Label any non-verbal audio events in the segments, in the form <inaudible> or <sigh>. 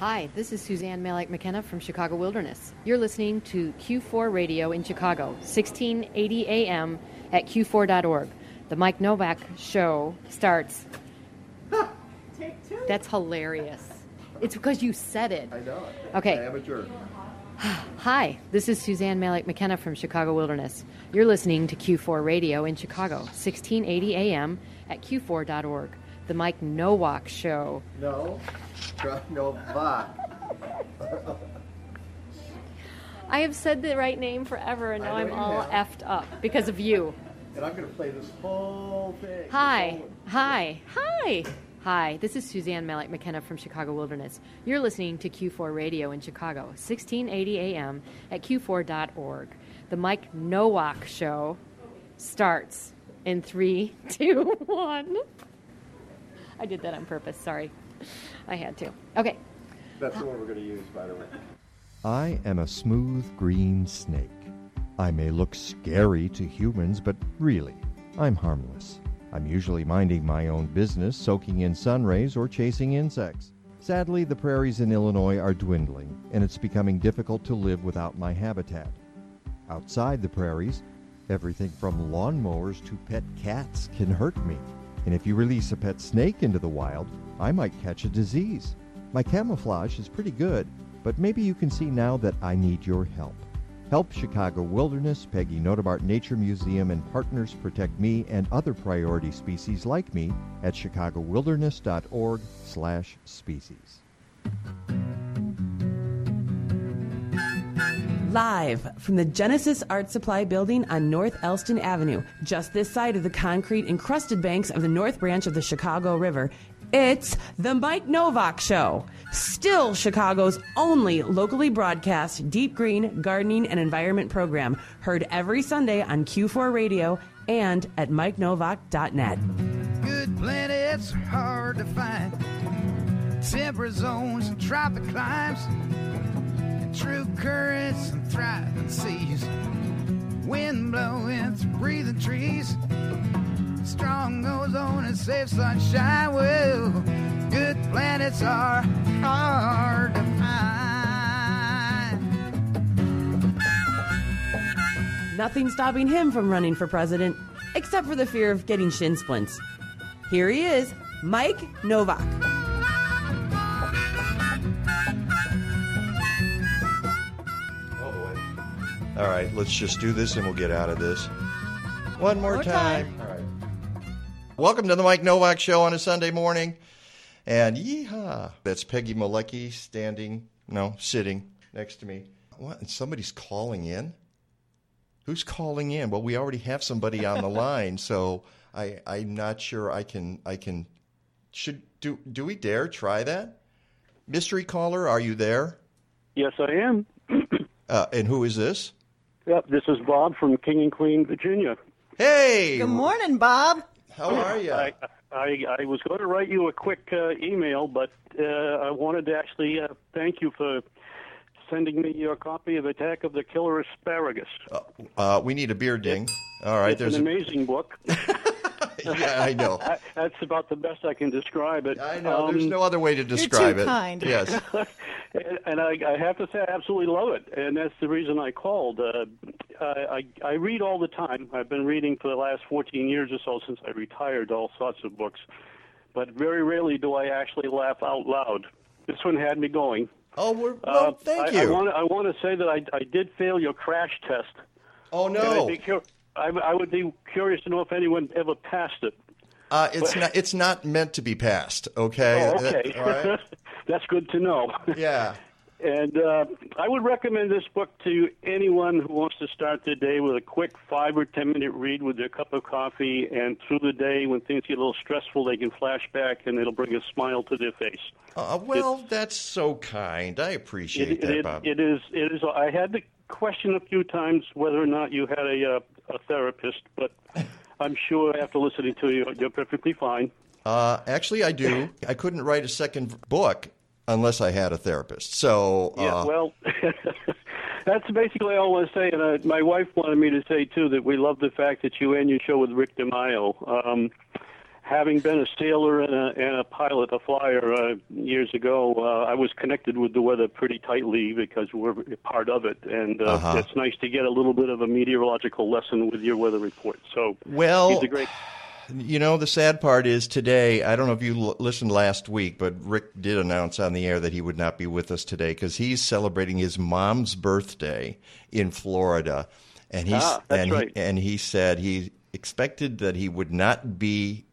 Hi, this is Suzanne Malec-McKenna from Chicago Wilderness. You're listening to Q4 Radio in Chicago, 1680 AM at q4.org. The Mike Novak show starts. Take two. That's hilarious. It's because you said it. I know. Okay. Amateur. <sighs> Hi, this is Suzanne Malec-McKenna from Chicago Wilderness. You're listening to Q4 Radio in Chicago, 1680 AM at q4.org. The Mike Nowak Show. No. Try- No. I have said the right name forever, and now I'm all have. effed up because of you. And I'm going to play this whole thing. Hi, hi, hi, hi. This is Suzanne Malec-McKenna from Chicago Wilderness. You're listening to Q4 Radio in Chicago, 1680 AM at q4.org. The Mike Nowak Show starts in three, <laughs> two, one. I did that on purpose. Sorry, I had to. Okay. That's the one we're going to use, by the way. I am a smooth green snake. I may look scary to humans, but really, I'm harmless. I'm usually minding my own business, soaking in sun rays, or chasing insects. Sadly, the prairies in Illinois are dwindling, and it's becoming difficult to live without my habitat. Outside the prairies, everything from lawnmowers to pet cats can hurt me. And if you release a pet snake into the wild, I might catch a disease. My camouflage is pretty good, but maybe you can see now that I need your help. Help Chicago Wilderness, Peggy Notebaert Nature Museum, and partners protect me and other priority species like me at chicagowilderness.org/species. Live from the Genesis Art Supply building on North Elston Avenue, just this side of the concrete encrusted banks of the North Branch of the Chicago River, it's The Mike Nowak Show. Still Chicago's only locally broadcast deep green gardening and environment program, heard every Sunday on Q4 Radio and at MikeNowak.net. Good planets hard to find. Temperate zones and tropic climes. True currents and thriving seas. Wind blowing through breathing trees. Strong ozone and safe sunshine. Well, good planets are hard to find. Nothing stopping him from running for president, except for the fear of getting shin splints. Here he is, Mike Nowak. All right, let's just do this and we'll get out of this. One more, more time. time. All right. Welcome to the Mike Nowak Show on a Sunday morning. And yeehaw. That's Peggy Malecki standing, no, sitting next to me. What? And somebody's calling in? Who's calling in? Well, we already have somebody on the <laughs> line, so I, I'm not sure I can I can should do do we dare try that? Mystery caller, are you there? Yes, I am. <clears throat> Uh, and who is this? Yep, this is Bob from King and Queen, Virginia. Hey, Good morning, Bob. How are you? I, I I was going to write you a quick uh, email, but uh, I wanted to actually uh, thank you for sending me your copy of Attack of the Killer Asparagus. Uh, we need a beer ding. All right, it's there's an a, amazing book. <laughs> <laughs> yeah, I know. That's about the best I can describe it. I know. Um, There's no other way to describe it. kind. Yes. <laughs> and I, I have to say, I absolutely love it, and that's the reason I called. Uh, I, I I read all the time. I've been reading for the last 14 years or so since I retired, all sorts of books, but very rarely do I actually laugh out loud. This one had me going. Oh, we're, well, Uh, thank I, you. I want, I want to say that I, I did fail your crash test. oh And I'd no, be cur- I, I would be curious to know if anyone ever passed it. uh, it's not. It's not meant to be passed. Okay. Oh, okay. All right. <laughs> That's good to know. <laughs> Yeah. And uh, I would recommend this book to anyone who wants to start their day with a quick five or ten minute read with their cup of coffee, and through the day when things get a little stressful, they can flash back and it'll bring a smile to their face. Uh, well, that's so kind. I appreciate It, that, it, Bob. it is. It is. I had to question a few times whether or not you had a uh, a therapist, but I'm sure after listening to you, you're perfectly fine. uh, actually, I do. I couldn't write a second book unless I had a therapist. So, uh, Yeah, well, <laughs> that's basically all I want to say. And uh, my wife wanted me to say too that we love the fact that you end your show with Rick DiMaio. Um, having been a sailor and a, and a pilot, a flyer uh, years ago, uh, I was connected with the weather pretty tightly because we're part of it, and uh, Uh-huh. it's nice to get a little bit of a meteorological lesson with your weather report. So Well, he's a great. You know, the sad part is today, I don't know if you l- listened last week, but Rick did announce on the air that he would not be with us today because he's celebrating his mom's birthday in Florida. And he's Ah, and, right. he, and he said he expected that he would not be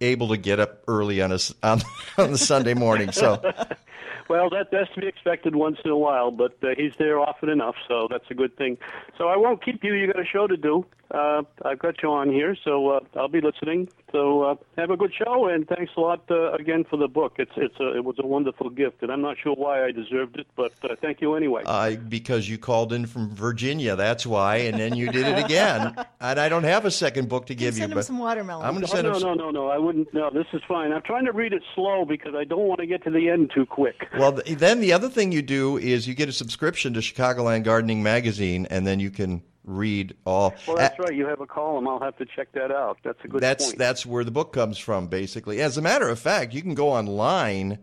able to get up early on a on, <laughs> on the Sunday morning. So <laughs> Well, that that's to be expected once in a while, but uh, he's there often enough, so that's a good thing. So I won't keep you. You got a show to do. Uh, I've got you on here, so uh, I'll be listening. So uh, have a good show, and thanks a lot uh, again for the book. It's it's a, it was a wonderful gift, and I'm not sure why I deserved it, but uh, thank you anyway. uh, because you called in from Virginia, that's why, and then you did it again. <laughs> and I don't have a second book to give you, send him but some watermelon. I'm going to Oh, send him. no, some- no, no, no. I wouldn't. No, this is fine. I'm trying to read it slow because I don't want to get to the end too quick. Well, then the other thing you do is you get a subscription to Chicagoland Gardening Magazine, and then you can read all. Well, that's Uh, right. You have a column. I'll have to check that out. That's a good That's point. that's where the book comes from, basically. As a matter of fact, you can go online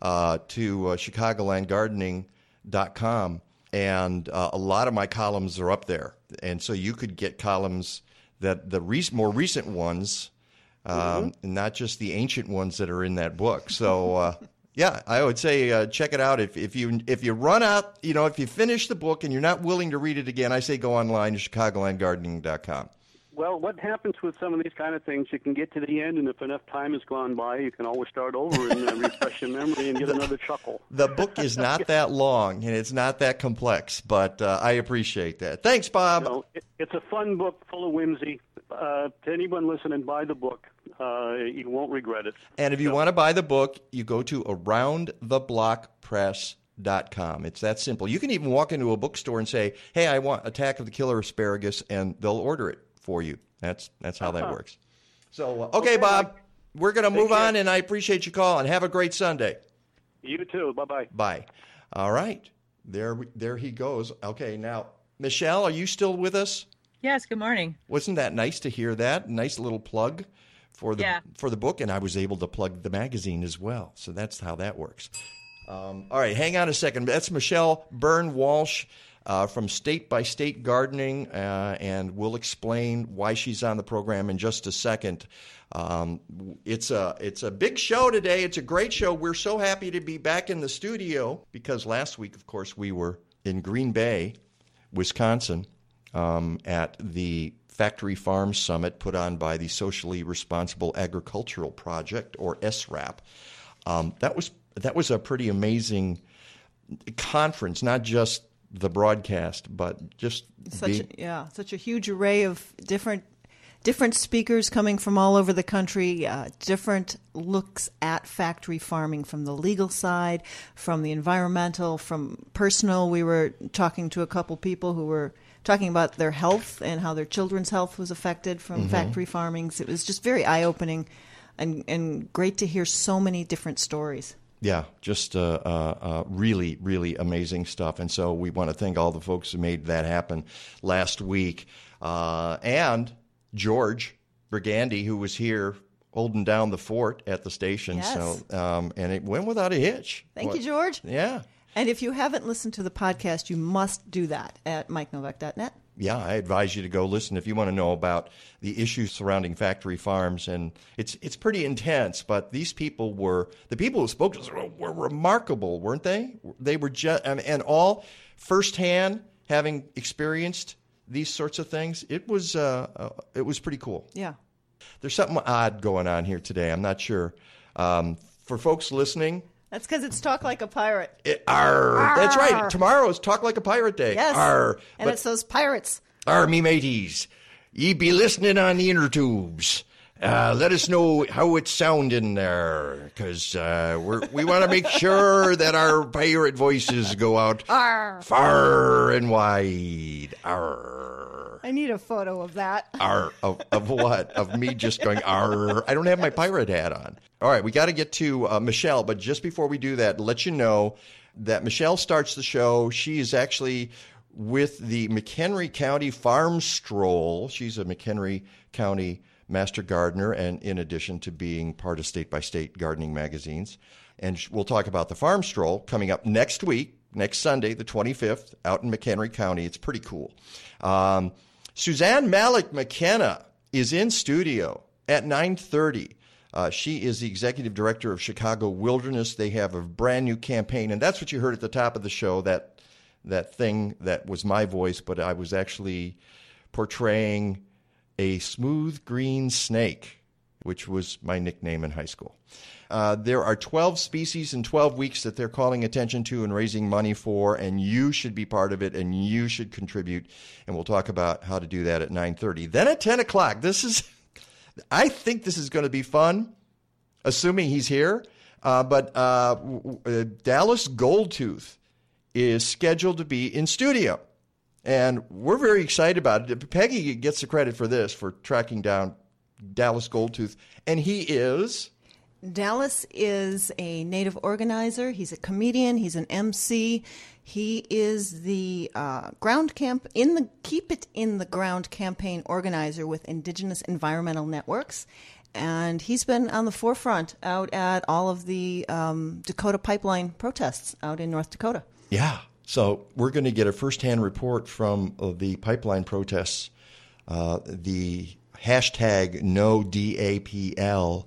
uh, to uh, ChicagolandGardening.com, and uh, a lot of my columns are up there, and so you could get columns that the re- more recent ones, um, not just the ancient ones that are in that book. So. <laughs> Yeah, I would say uh, check it out. If, if you if you run out, you know, if you finish the book and you're not willing to read it again, I say go online to ChicagolandGardening.com. Well, what happens with some of these kind of things? You can get to the end, and if enough time has gone by, you can always start over and uh, refresh your memory and get another chuckle. The book is not <laughs> that long and it's not that complex, but uh, I appreciate that. Thanks, Bob. It, it's a fun book full of whimsy. Uh, to anyone listening, buy the book. Uh, you won't regret it. And if you want to buy the book, you go to aroundtheblockpress.com. It's that simple. You can even walk into a bookstore and say, "Hey, I want Attack of the Killer Asparagus," and they'll order it for you. That's that's how that works. So, uh, okay, Bob, we're going to move care. on, and I appreciate you calling. Have a great Sunday. You too. Bye bye. Bye. All right, there there he goes. Okay, now Michelle, are you still with us? Yes, good morning. Wasn't that nice to hear that? Nice little plug for the Yeah. for the book, and I was able to plug the magazine as well. So that's how that works. Um, all right, hang on a second. That's Michelle Byrne Walsh uh, from State by State Gardening, uh, and we'll explain why she's on the program in just a second. Um, it's a it's a big show today. It's a great show. We're so happy to be back in the studio because last week, of course, we were in Green Bay, Wisconsin, um, at the Factory Farm Summit put on by the Socially Responsible Agricultural Project, or SRAP. Um, that was that was a pretty amazing conference, not just the broadcast, but just such being, a, yeah, such a huge array of different different speakers coming from all over the country, uh, different looks at factory farming from the legal side, from the environmental, from personal. We were talking to a couple people who were talking about their health and how their children's health was affected from Mm-hmm. factory farming. So it was just very eye opening and, and great to hear so many different stories. Yeah, just uh, uh, uh, really, really amazing stuff. And so we want to thank all the folks who made that happen last week. Uh, and George Brigandy, who was here holding down the fort at the station. Yes. So, um, and it went without a hitch. Thank What- you, George. Yeah. And if you haven't listened to the podcast, you must do that at MikeNowak.net. Yeah, I advise you to go listen if you want to know about the issues surrounding factory farms, and it's it's pretty intense. But these people were the people who spoke to us were, were remarkable, weren't they? They were just and, and all firsthand, having experienced these sorts of things. It was uh, uh, it was pretty cool. Yeah. There's something odd going on here today. I'm not sure. Um, for folks listening, That's because it's Talk Like a Pirate. it, arr, that's right. Tomorrow is Talk Like a Pirate Day. Yes. Arr, and but- it's those pirates. Ar me mateys, ye be listening on the inner tubes. Uh, let us know how it's sounding there, because uh, we're, want to make <laughs> sure that our pirate voices go out far and wide. Arr. I need a photo of that. <laughs> Arr. Of, of what? Of me just going, arr. I don't have my pirate hat on. All right, we got to get to uh, Michelle, but just before we do that, let you know that Michelle starts the show. She is actually with the McHenry County Farm Stroll. She's a McHenry County master gardener, and in addition to being part of State by State gardening magazines. And we'll talk about the farm stroll coming up next week, next Sunday, the 25th, out in McHenry County. It's pretty cool. Um, Suzanne Malec-McKenna is in studio at 9:30. Uh, she is the executive director of Chicago Wilderness. They have a brand new campaign, and that's what you heard at the top of the show. That that thing that was my voice, but I was actually portraying a smooth green snake, which was my nickname in high school. Uh, there are 12 species in 12 weeks that they're calling attention to and raising money for, and you should be part of it, and you should contribute. And we'll talk about how to do that at 9:30. Then at 10 o'clock, this is, I think this is going to be fun, assuming he's here. Uh, but uh, Dallas Goldtooth is scheduled to be in studio. And we're very excited about it. Peggy gets the credit for this, for tracking down Dallas Goldtooth. And he is. Dallas is a native organizer. He's a comedian. He's an MC. He is the uh, ground camp in the Keep It in the Ground campaign organizer with Indigenous Environmental Networks, and he's been on the forefront out at all of the um, Dakota pipeline protests out in North Dakota. Yeah. So we're going to get a firsthand report from uh, the pipeline protests. Uh, the hashtag no DAPL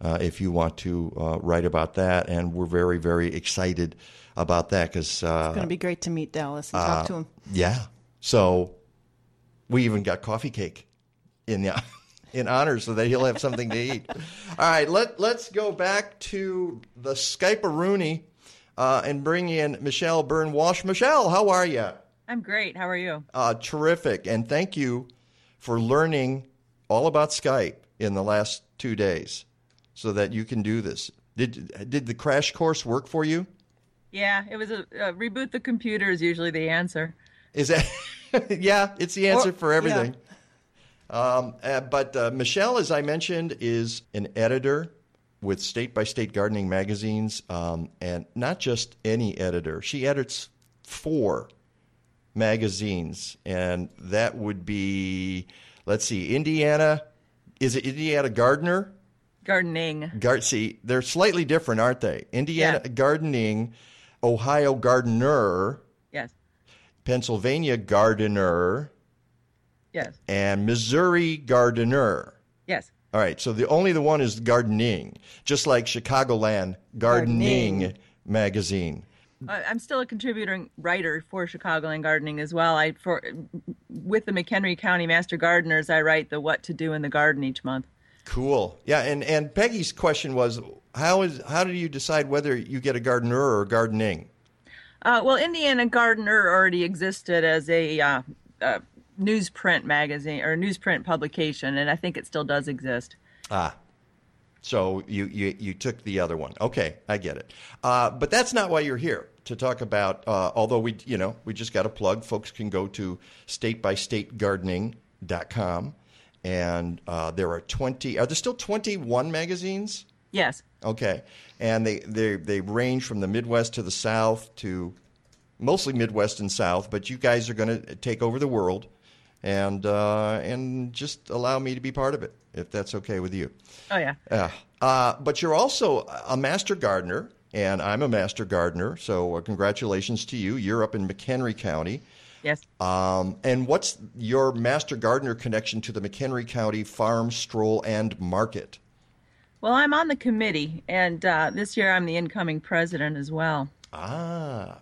uh, if you want to uh, write about that. And we're very, very excited about that because uh, it's going to be great to meet Dallas and talk to him. Yeah. So we even got coffee cake in the. <laughs> In honor, so that he'll have something to eat. All right, let let's go back to the Skype Rooney uh, and bring in Michelle Byrne Walsh. Michelle, how are you? I'm great. How are you? Uh, terrific, and thank you for learning all about Skype in the last two days so that you can do this. Did did the crash course work for you? Yeah, it was a uh, reboot the computer is usually the answer. Is that? <laughs> yeah, it's the answer or, for everything. Yeah. Um, uh, but uh, Michelle, as I mentioned, is an editor with State by State Gardening magazines, um, and not just any editor. She edits four magazines, and that would be, let's see, Indiana. Is it Indiana Gardener? Gardening. Gar- see, they're slightly different, aren't they? Indiana yeah. Gardening, Ohio Gardener. Yes. Pennsylvania Gardener. Yes. And Missouri Gardener. Yes. All right. So the only the one is gardening, just like Chicagoland Gardening, gardening. magazine. I'm still a contributing writer for Chicagoland Gardening as well. I for with the McHenry County Master Gardeners, I write the what to do in the garden each month. Cool. Yeah, and, and Peggy's question was how is how do you decide whether you get a gardener or gardening? Uh, well, Indiana Gardener already existed as a uh, uh, newsprint magazine or newsprint publication, and I think it still does exist. Ah, so you you, you took the other one. Okay, I get it. Uh, but that's not why you're here to talk about. Uh, although we you know we just got a plug. Folks can go to statebystategardening.com and uh, there are 20 are there still 21 magazines yes okay and they, they they range from the midwest to the south to mostly midwest and south but you guys are going to take over the world and uh, and just allow me to be part of it if that's okay with you oh yeah uh, uh, but you're also a master gardener and i'm a master gardener so uh, congratulations to you you're up in mchenry county Yes. Um, and what's your Master Gardener connection to the McHenry County Farm, Stroll, and Market? Well, I'm on the committee, and uh, this year I'm the incoming president as well. Ah,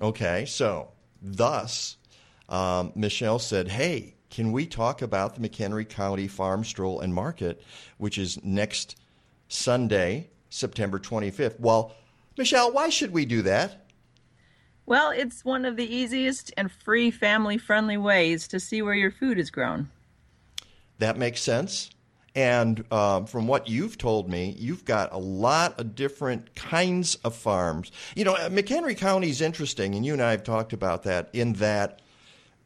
okay. So, thus, um, Michelle said, hey, can we talk about the McHenry County Farm, Stroll, and Market, which is next Sunday, September 25th? Well, Michelle, why should we do that? Well, it's one of the easiest and free family friendly ways to see where your food is grown. That makes sense. And um, from what you've told me, you've got a lot of different kinds of farms. You know, McHenry County is interesting, and you and I have talked about that in that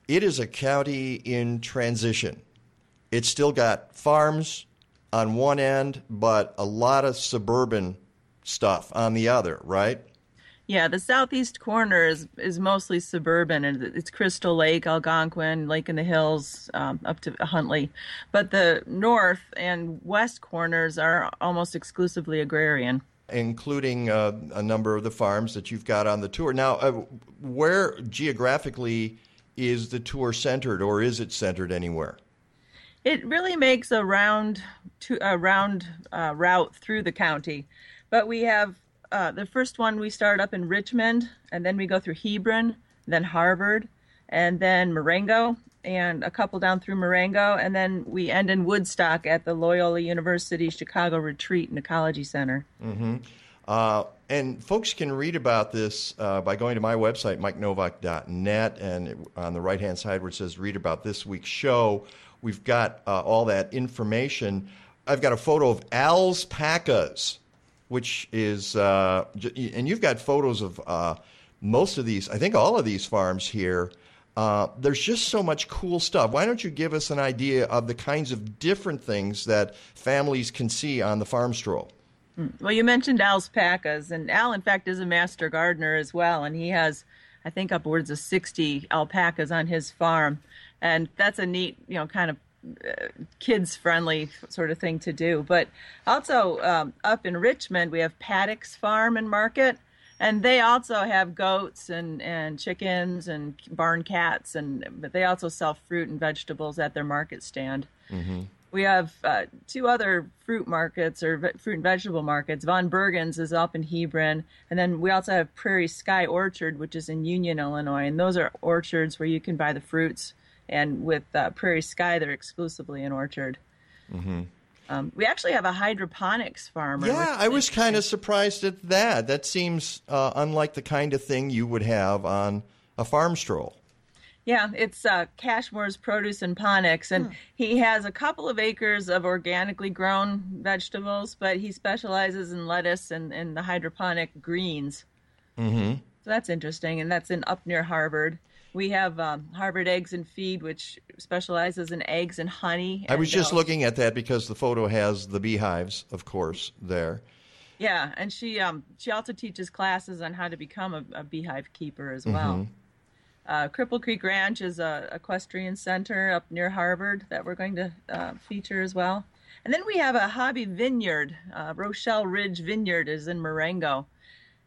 it is a county in transition. It's still got farms on one end, but a lot of suburban stuff on the other, right? Yeah, the southeast corner is, is mostly suburban, and it's Crystal Lake, Algonquin, Lake in the Hills, um, up to Huntley. But the north and west corners are almost exclusively agrarian. Including uh, a number of the farms that you've got on the tour. Now, uh, where geographically is the tour centered, or is it centered anywhere? It really makes a round, to, a round uh, route through the county, but we have uh, the first one we start up in Richmond, and then we go through Hebron, then Harvard, and then Marengo, and a couple down through Marengo, and then we end in Woodstock at the Loyola University Chicago Retreat and Ecology Center. Mm-hmm. Uh, and folks can read about this uh, by going to my website, mikenowak.net, and on the right hand side where it says read about this week's show, we've got uh, all that information. I've got a photo of alpacas which is, uh, and you've got photos of uh, most of these, I think all of these farms here. Uh, there's just so much cool stuff. Why don't you give us an idea of the kinds of different things that families can see on the farm stroll? Hmm. Well, you mentioned Al's alpacas, and Al, in fact, is a master gardener as well, and he has, I think, upwards of 60 alpacas on his farm, and that's a neat, you know, kind of kids friendly sort of thing to do. But also um, up in Richmond, we have Paddocks Farm and Market, and they also have goats and, and chickens and barn cats, and but they also sell fruit and vegetables at their market stand. Mm-hmm. We have uh, two other fruit markets or ve- fruit and vegetable markets. Von Bergens is up in Hebron, and then we also have Prairie Sky Orchard, which is in Union, Illinois, and those are orchards where you can buy the fruits and with uh, Prairie Sky, they're exclusively an orchard. Mm-hmm. Um, we actually have a hydroponics farmer. Yeah, I was kind of surprised at that. That seems uh, unlike the kind of thing you would have on a farm stroll. Yeah, it's uh, Cashmore's Produce and Ponics, and hmm. he has a couple of acres of organically grown vegetables, but he specializes in lettuce and, and the hydroponic greens. Mm-hmm. So that's interesting, and that's in up near Harvard. We have um, Harvard Eggs and Feed, which specializes in eggs and honey. I was just uh, looking at that because the photo has the beehives, of course, there. Yeah, and she um, she also teaches classes on how to become a, a beehive keeper as well. Mm-hmm. Uh, Cripple Creek Ranch is a equestrian center up near Harvard that we're going to uh, feature as well. And then we have a hobby vineyard. Uh, Rochelle Ridge Vineyard is in Marengo